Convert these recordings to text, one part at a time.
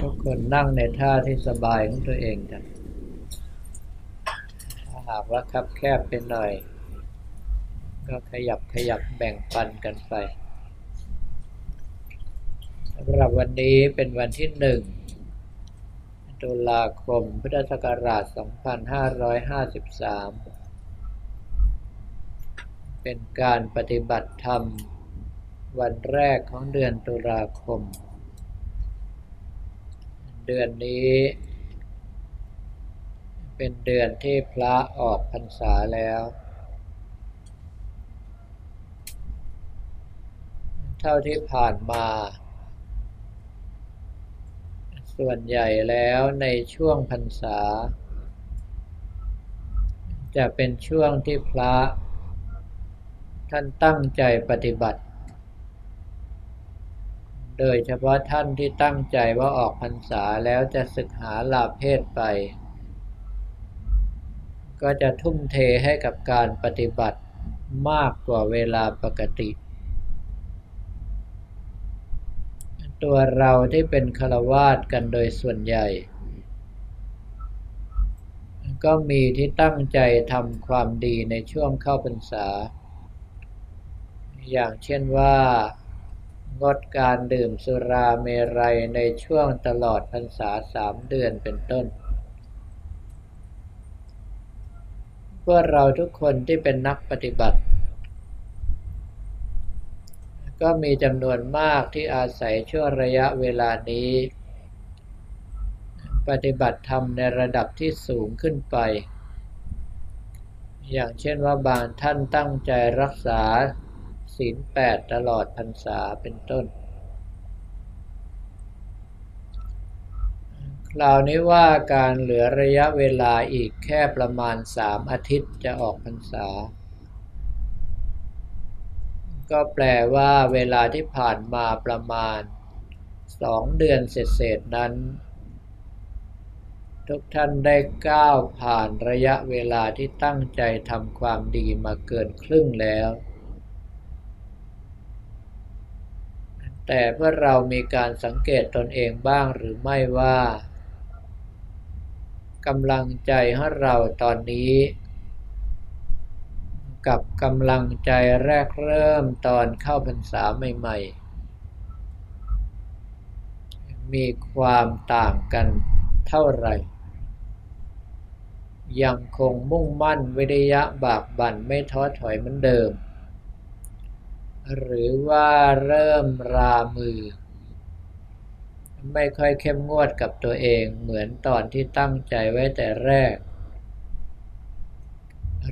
ทุกคนนั่งในท่าที่สบายของตัวเองจ้ะถ้าหากว่าคับแคบไปหน่อย ก็ขยับขยับแบ่งปันกันไปสำหรับวันนี้เป็นวันที่หนึ่งตุลาคมพุทธศักราช 2553 เป็นการปฏิบัติธรรม วันแรกของเดือนตุลาคม เดือนนี้ เป็นเดือนที่พระออกพรรษาแล้ว เท่าที่ผ่านมา ส่วนใหญ่แล้วในช่วงพรรษา จะเป็นช่วงที่พระท่านตั้งใจปฏิบัติ โดยเฉพาะท่านที่ตั้งใจว่าออกพรรษาแล้วจะศึกหาลาเพศไป ก็จะทุ่มเทให้กับการปฏิบัติมากกว่าเวลาปกติ ตัวเราที่เป็นฆราวาสกันโดยส่วนใหญ่ ก็มีที่ตั้งใจทำความดีในช่วงเข้าพรรษา อย่างเช่นว่า งดการดื่มสุราเมรัยในช่วงตลอดพรรษาสามเดือนเป็นต้น พวกเราทุกคนที่เป็นนักปฏิบัติ ก็มีจำนวนมากที่อาศัยช่วงระยะเวลานี้ ปฏิบัติธรรมในระดับที่สูงขึ้นไป อย่างเช่นว่าบางท่านตั้งใจรักษา ศีลแปดตลอดพรรษาเป็นต้น คราวนี้ว่าการเหลือระยะเวลาอีกแค่ประมาณสามอาทิตย์จะออกพรรษา ก็แปลว่าเวลาที่ผ่านมาประมาณสองเดือนเศษๆนั้น ทุกท่านได้ก้าวผ่านระยะเวลาที่ตั้งใจทำความดีมาเกินครึ่งแล้ว แต่เพื่อเรามีการสังเกตตนเองบ้างหรือไม่ว่ากำลังใจของเราตอนนี้ กับกำลังใจแรกเริ่มตอนเข้าพรรษาใหม่ ๆ มีความต่างกันเท่าไหร่ ยังคงมุ่งมั่นวิริยะบากบั่นไม่ท้อถอยเหมือนเดิม หรือว่าเริ่มรามือ ไม่ค่อยเข้มงวดกับตัวเองเหมือนตอนที่ตั้งใจไว้แต่แรก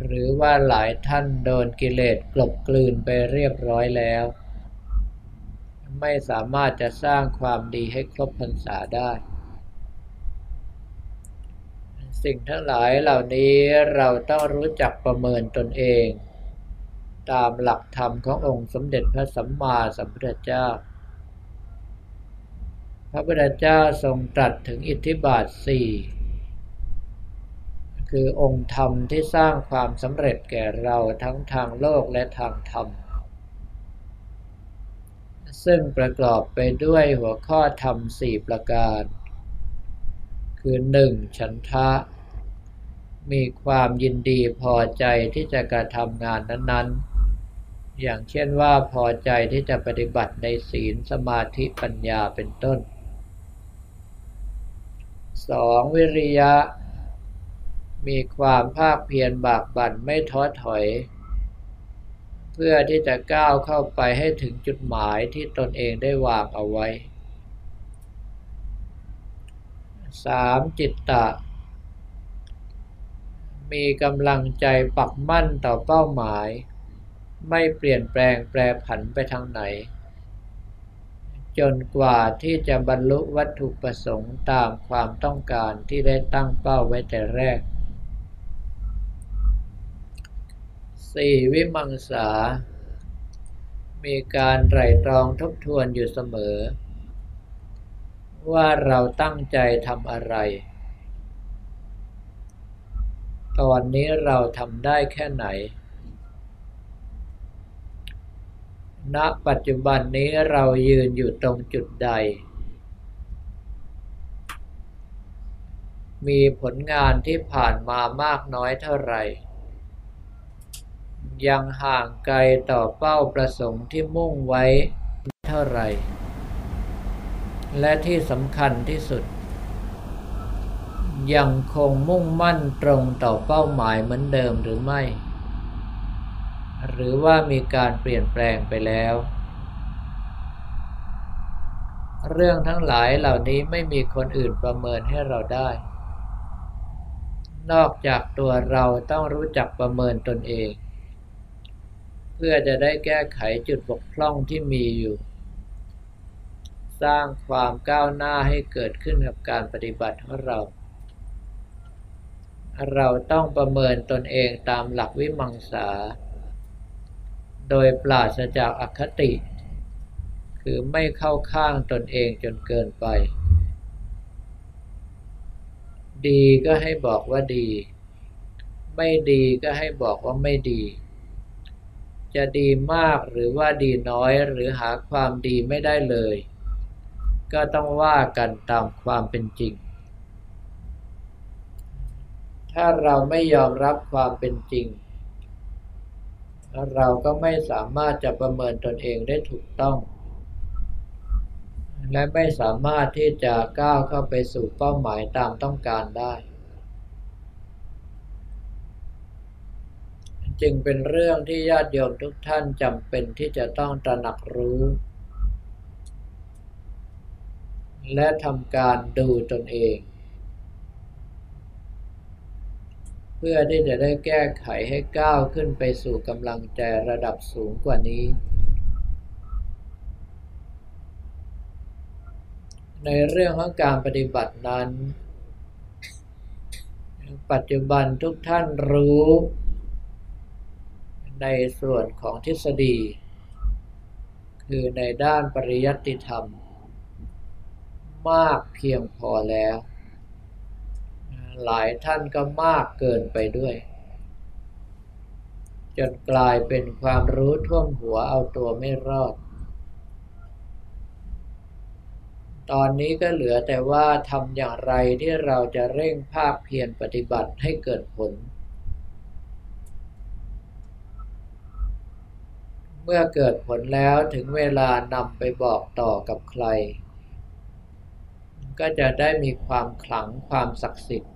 หรือว่าหลายท่านโดนกิเลสกลบกลืนไปเรียบร้อยแล้ว ไม่สามารถจะสร้างความดีให้ครบพรรษาได้สิ่งทั้งหลายเหล่านี้เราต้องรู้จักประเมินตนเอง ตามหลักธรรมขององค์สมเด็จพระสัมมาสัมพุทธเจ้า พระพุทธเจ้าทรงตรัสถึงอิทธิบาทสี่คือองค์ธรรมที่สร้างความสำเร็จแก่เราทั้งทางโลกและทางธรรม ซึ่งประกอบไปด้วยหัวข้อธรรมสี่ประการ คือหนึ่งฉันทะ มีความยินดีพอใจที่จะกระทำงานนั้นๆ อย่างเช่นว่าพอใจที่จะปฏิบัติในศีลสมาธิปัญญาเป็นต้น 2. วิริยะ มีความภาคเพียรบากบั่นไม่ท้อถอย เพื่อที่จะก้าวเข้าไปให้ถึงจุดหมายที่ตนเองได้วางเอาไว้ 3. จิตตะ มีกำลังใจปักมั่นต่อเป้าหมาย ไม่เปลี่ยนแปลงแปรผันไปทางไหน จนกว่าที่จะบรรลุวัตถุประสงค์ตามความต้องการที่ได้ตั้งเป้าไว้แต่แรก 4. วิมังสา มีการไตรตรองทบทวนอยู่เสมอ ว่าเราตั้งใจทำอะไร ตอนนี้เราทำได้แค่ไหน ณปัจจุบันนี้เรายืนอยู่ตรงจุดใด มีผลงานที่ผ่านมามากน้อยเท่าไหร่ ยังห่างไกลต่อเป้าประสงค์ที่มุ่งไว้เท่าไหร่ และที่สำคัญที่สุด ยังคงมุ่งมั่นตรงต่อเป้าหมายเหมือนเดิมหรือไม่ หรือว่ามีการเปลี่ยนแปลงไปแล้ว เรื่องทั้งหลายเหล่านี้ไม่มีคนอื่นประเมินให้เราได้ นอกจากตัวเราต้องรู้จักประเมินตนเอง เพื่อจะได้แก้ไขจุดบกพร่องที่มีอยู่ สร้างความก้าวหน้าให้เกิดขึ้นกับการปฏิบัติของเราเราต้องประเมินตนเองตามหลักวิมังสา โดยปราศจากอคติ คือไม่เข้าข้างตนเองจนเกินไป ดีก็ให้บอกว่าดี ไม่ดีก็ให้บอกว่าไม่ดี จะดีมากหรือว่าดีน้อยหรือหาความดีไม่ได้เลย ก็ต้องว่ากันตามความเป็นจริง ถ้าเราไม่ยอมรับความเป็นจริง เราก็ไม่สามารถจะประเมินตนเองได้ถูกต้อง และไม่สามารถที่จะก้าวเข้าไปสู่เป้าหมายตามต้องการได้ จึงเป็นเรื่องที่ญาติโยมทุกท่านจำเป็นที่จะต้องตระหนักรู้ และทำการดูตนเอง เพื่อที่จะได้แก้ไขให้ก้าวขึ้นไปสู่กำลังใจระดับสูงกว่านี้ ในเรื่องของการปฏิบัตินั้น ปัจจุบันทุกท่านรู้ในส่วนของทฤษฎี คือในด้านปริยัติธรรม มากเพียงพอแล้ว หลายท่านก็มากเกินไปด้วย จนกลายเป็นความรู้ท่วมหัวเอาตัวไม่รอด ตอนนี้ก็เหลือแต่ว่าทำอย่างไรที่เราจะเร่งภาคเพียรปฏิบัติให้เกิดผล เมื่อเกิดผลแล้วถึงเวลานำไปบอกต่อกับใครก็จะได้มีความขลังความศักดิ์สิทธิ์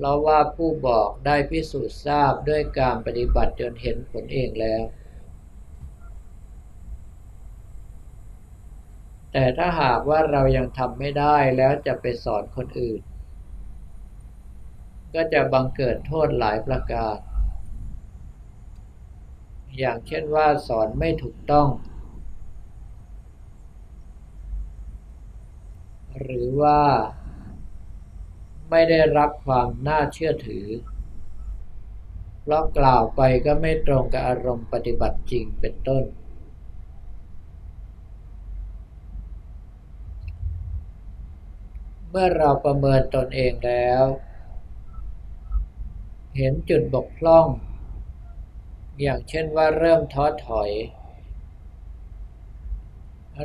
เพราะว่าผู้บอกได้พิสูจน์ทราบด้วยการปฏิบัติจนเห็นผลเองแล้ว แต่ถ้าหากว่าเรายังทำไม่ได้แล้วจะไปสอนคนอื่น ก็จะบังเกิดโทษหลายประการ อย่างเช่นว่าสอนไม่ถูกต้อง หรือว่า ไม่ได้รับความน่าเชื่อถือ เพราะกล่าวไปก็ไม่ตรงกับอารมณ์ปฏิบัติจริงเป็นต้น เมื่อเราประเมินตนเองแล้ว เห็นจุดบกพร่อง อย่างเช่นว่าเริ่มท้อถอย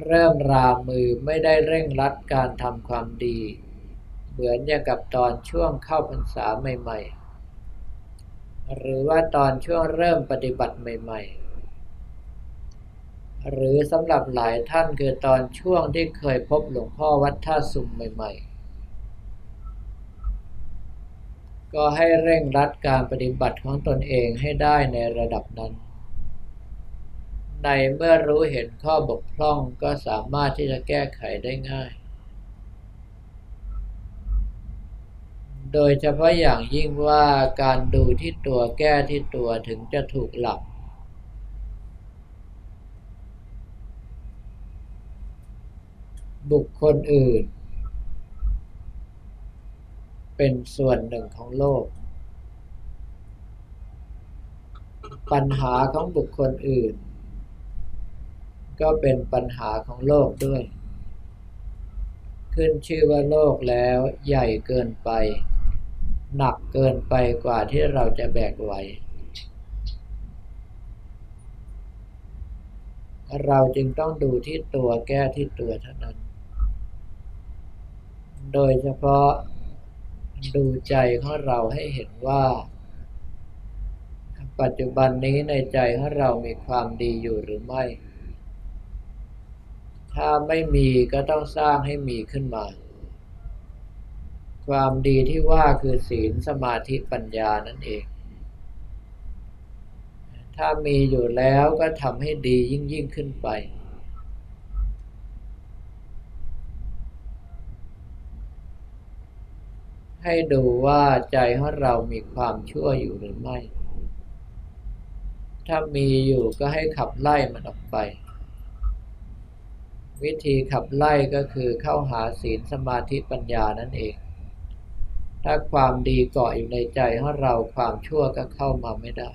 เริ่มรามือไม่ได้เร่งรัดการทำความดี เหมือนอย่างกับตอนช่วงเข้าพรรษาใหม่ ๆ หรือว่าตอนช่วงเริ่มปฏิบัติใหม่ ๆ หรือสำหรับหลายท่านคือตอนช่วงที่เคยพบหลวงพ่อวัดท่าสุมใหม่ ๆก็ให้เร่งรัดการปฏิบัติของตนเองให้ได้ในระดับนั้น ในเมื่อรู้เห็นข้อบกพร่องก็สามารถที่จะแก้ไขได้ง่าย โดยเฉพาะอย่างยิ่งว่าการดูที่ตัวแก้ที่ตัวถึงจะถูกหลักบุคคลอื่น เป็นส่วนหนึ่งของโลก ปัญหาของบุคคลอื่น ก็เป็นปัญหาของโลกด้วย ขึ้นชื่อว่าโลกแล้วใหญ่เกินไป หนักเกินไปกว่าที่เราจะแบกไหว เราจึงต้องดูที่ตัวแก้ที่ตัวเท่านั้น โดยเฉพาะดูใจของเราให้เห็นว่า ปัจจุบันนี้ในใจของเรามีความดีอยู่หรือไม่ ถ้าไม่มีก็ต้องสร้างให้มีขึ้นมา ความดีที่ว่าคือศีลสมาธิปัญญานั่นเอง ถ้ามีอยู่แล้วก็ทำให้ดียิ่งยิ่งขึ้นไป ให้ดูว่าใจของเรามีความชั่วอยู่หรือไม่ ถ้ามีอยู่ก็ให้ขับไล่มันออกไปวิธีขับไล่ก็คือเข้าหาศีลสมาธิปัญญานั่นเอง ถ้าความดีเกาะอยู่ในใจของเราความชั่วก็เข้ามาไม่ได้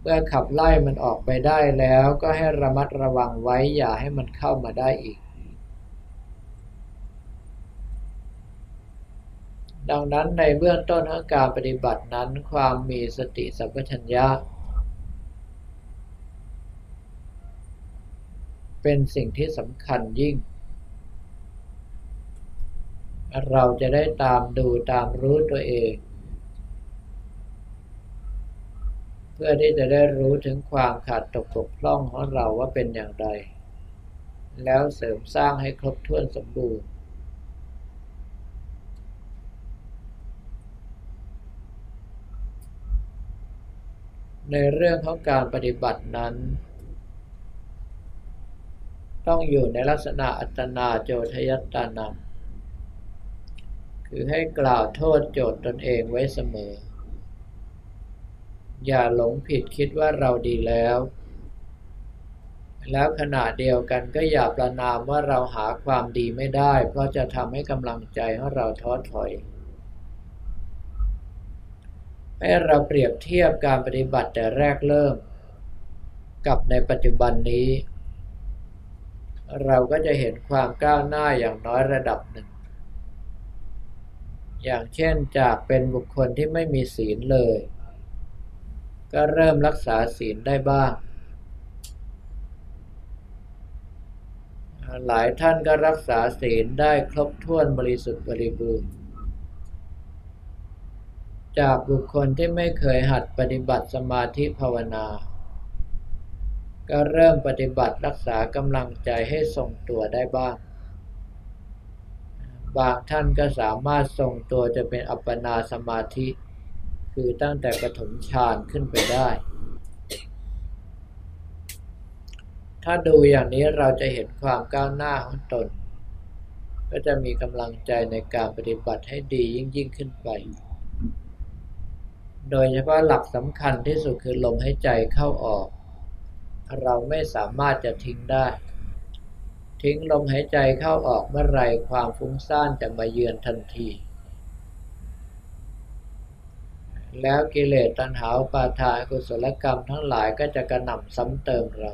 เมื่อขับไล่มันออกไปได้แล้วก็ให้ระมัดระวังไว้อย่าให้มันเข้ามาได้อีก ดังนั้นในเบื้องต้นของการปฏิบัตินั้นความมีสติสัมปชัญญะเป็นสิ่งที่สำคัญยิ่ง เราจะได้ตามดูตามรู้ตัวเอง เพื่อที่จะได้รู้ถึงความขาดตกบกพร่องของเราว่าเป็นอย่างไร แล้วเสริมสร้างให้ครบถ้วนสมบูรณ์ในเรื่องของการปฏิบัตินั้น ต้องอยู่ในลักษณะอัตนาโจทยัตตานัง คือให้กล่าวโทษโจทย์ตนเองไว้เสมอ อย่าหลงผิดคิดว่าเราดีแล้ว แล้วขณะเดียวกันก็อย่าประนามว่าเราหาความดีไม่ได้ เพราะจะทำให้กำลังใจของเราท้อถอย ให้เราเปรียบเทียบการปฏิบัติแต่แรกเริ่ม กับในปัจจุบันนี้ เราก็จะเห็นความก้าวหน้าอย่างน้อยระดับหนึ่ง อย่างเช่นจากเป็นบุคคลที่ไม่มีศีลเลย ก็เริ่มรักษาศีลได้บ้าง หลายท่านก็รักษาศีลได้ครบถ้วนบริสุทธิ์บริบูรณ์ จากบุคคลที่ไม่เคยหัดปฏิบัติสมาธิภาวนา ก็เริ่มปฏิบัติรักษากำลังใจให้ทรงตัวได้บ้าง บางท่านก็สามารถทรงตัวจะเป็นอัปปนาสมาธิ คือตั้งแต่ปฐมฌานขึ้นไปได้ ถ้าดูอย่างนี้เราจะเห็นความก้าวหน้าของตน ก็จะมีกำลังใจในการปฏิบัติให้ดียิ่งยิ่งขึ้นไป โดยเฉพาะหลักสำคัญที่สุดคือลมหายใจเข้าออก เราไม่สามารถจะทิ้งได้ ทิ้งลมหายใจเข้าออกเมื่อไรความฟุ้งซ่านจะมาเยือนทันที แล้วกิเลสตัณหาปาทานกุศลกรรมทั้งหลายก็จะกระหน่ำซ้ำเติมเรา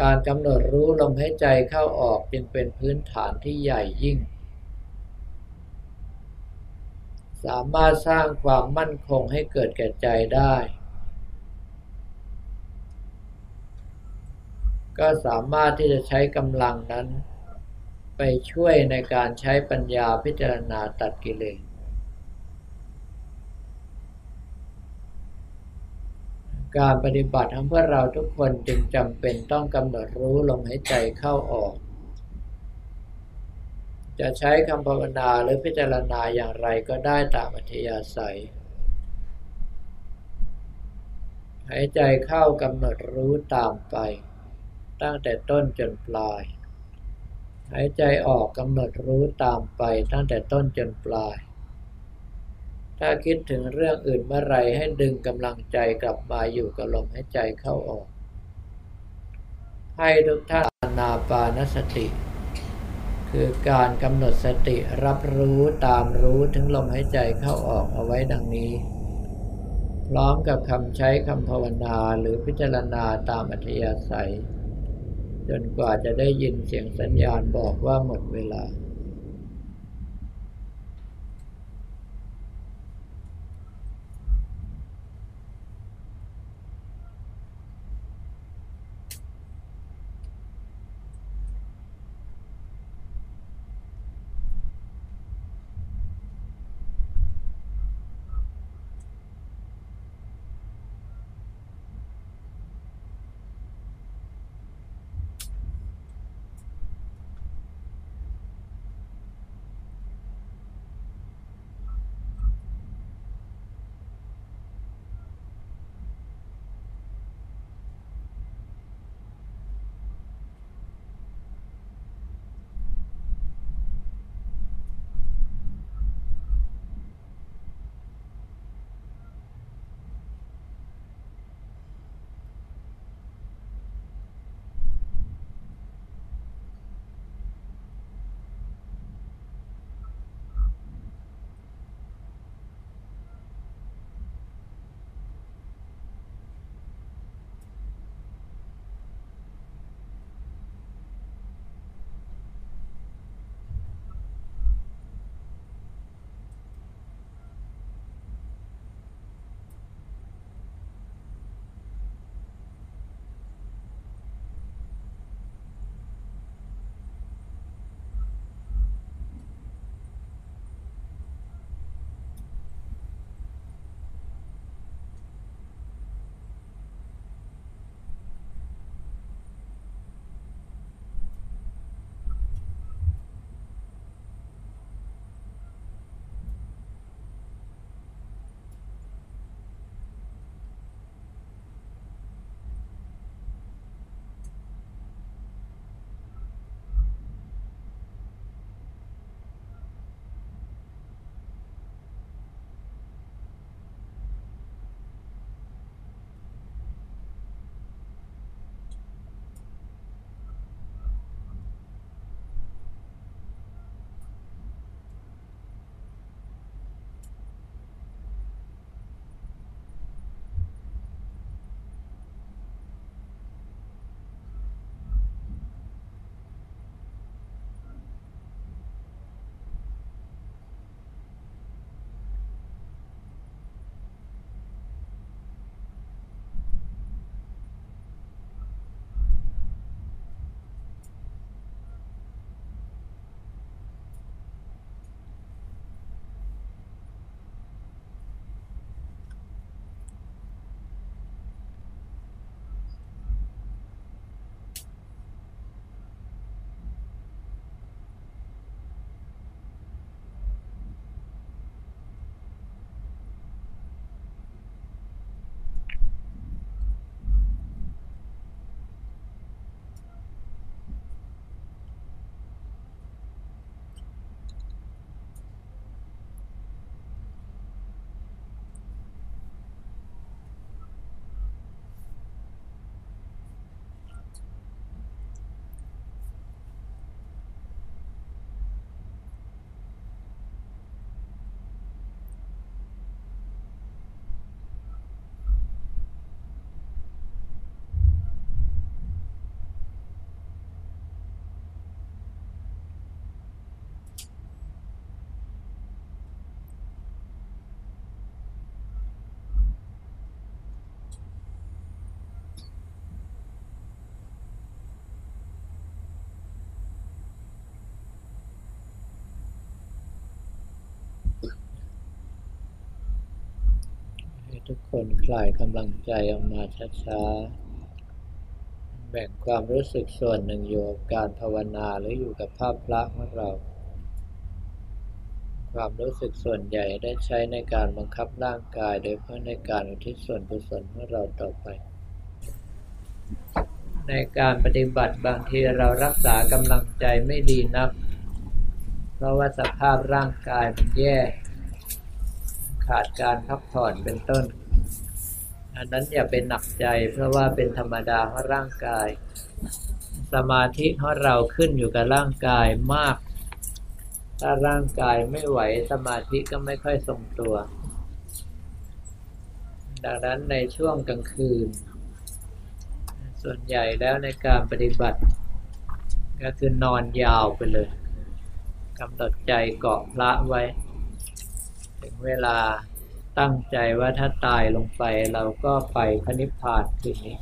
การกำหนดรู้ลมหายใจเข้าออกจึงเป็นพื้นฐานที่ใหญ่ยิ่ง สามารถสร้างความมั่นคงให้เกิดแก่ใจได้ ก็สามารถที่จะใช้กำลังนั้น ไปช่วยในการใช้ปัญญาพิจารณาตัดกิเลสการปฏิบัติทำเพื่อเราทุกคนจึงจำเป็นต้องกำหนดรู้ลมหายใจเข้าออก จะใช้คำภาวนาหรือพิจารณาอย่างไรก็ได้ตามอัธยาศัย หายใจเข้ากำหนดรู้ตามไป ตั้งแต่ต้นจนปลาย หายใจออกกำหนดรู้ตามไปตั้งแต่ต้นจนปลาย ถ้าคิดถึงเรื่องอื่นเมื่อไรให้ดึงกำลังใจกลับมาอยู่กับลมหายใจเข้าออก ให้ทุกท่านนาปานสติ คือการกำหนดสติรับรู้ตามรู้ถึงลมหายใจเข้าออกเอาไว้ดังนี้พร้อมกับคำใช้คำภาวนาหรือพิจารณาตามอัธยาศัย จนกว่าจะได้ยินเสียงสัญญาณบอกว่าหมดเวลา ทุกคนคลายกำลังใจออกมาช้าๆ แบ่งความรู้สึกส่วนหนึ่งอยู่กับการภาวนาหรืออยู่กับภาพพระของเรา ความรู้สึกส่วนใหญ่ได้ใช้ในการบังคับร่างกายโดยเฉพาะในการอุทิศส่วนกุศลของเราต่อไป ในการปฏิบัติบางทีเรารักษากำลังใจไม่ดีนัก เพราะว่าสภาพร่างกายมันแย่ ขาดการพักผ่อนเป็นต้น อันนั้นอย่าเป็นหนักใจเพราะว่าเป็นธรรมดาของร่างกาย สมาธิของเราขึ้นอยู่กับร่างกายมาก ถ้าร่างกายไม่ไหวสมาธิก็ไม่ค่อยทรงตัว ดังนั้นในช่วงกลางคืน ส่วนใหญ่แล้วในการปฏิบัติ ก็คือนอนยาวไปเลยกำหนดใจเกาะพระไว้ ถึงเวลาตั้งใจว่าถ้าตายลงไปเราก็ไปพระนิพพานคืนนี้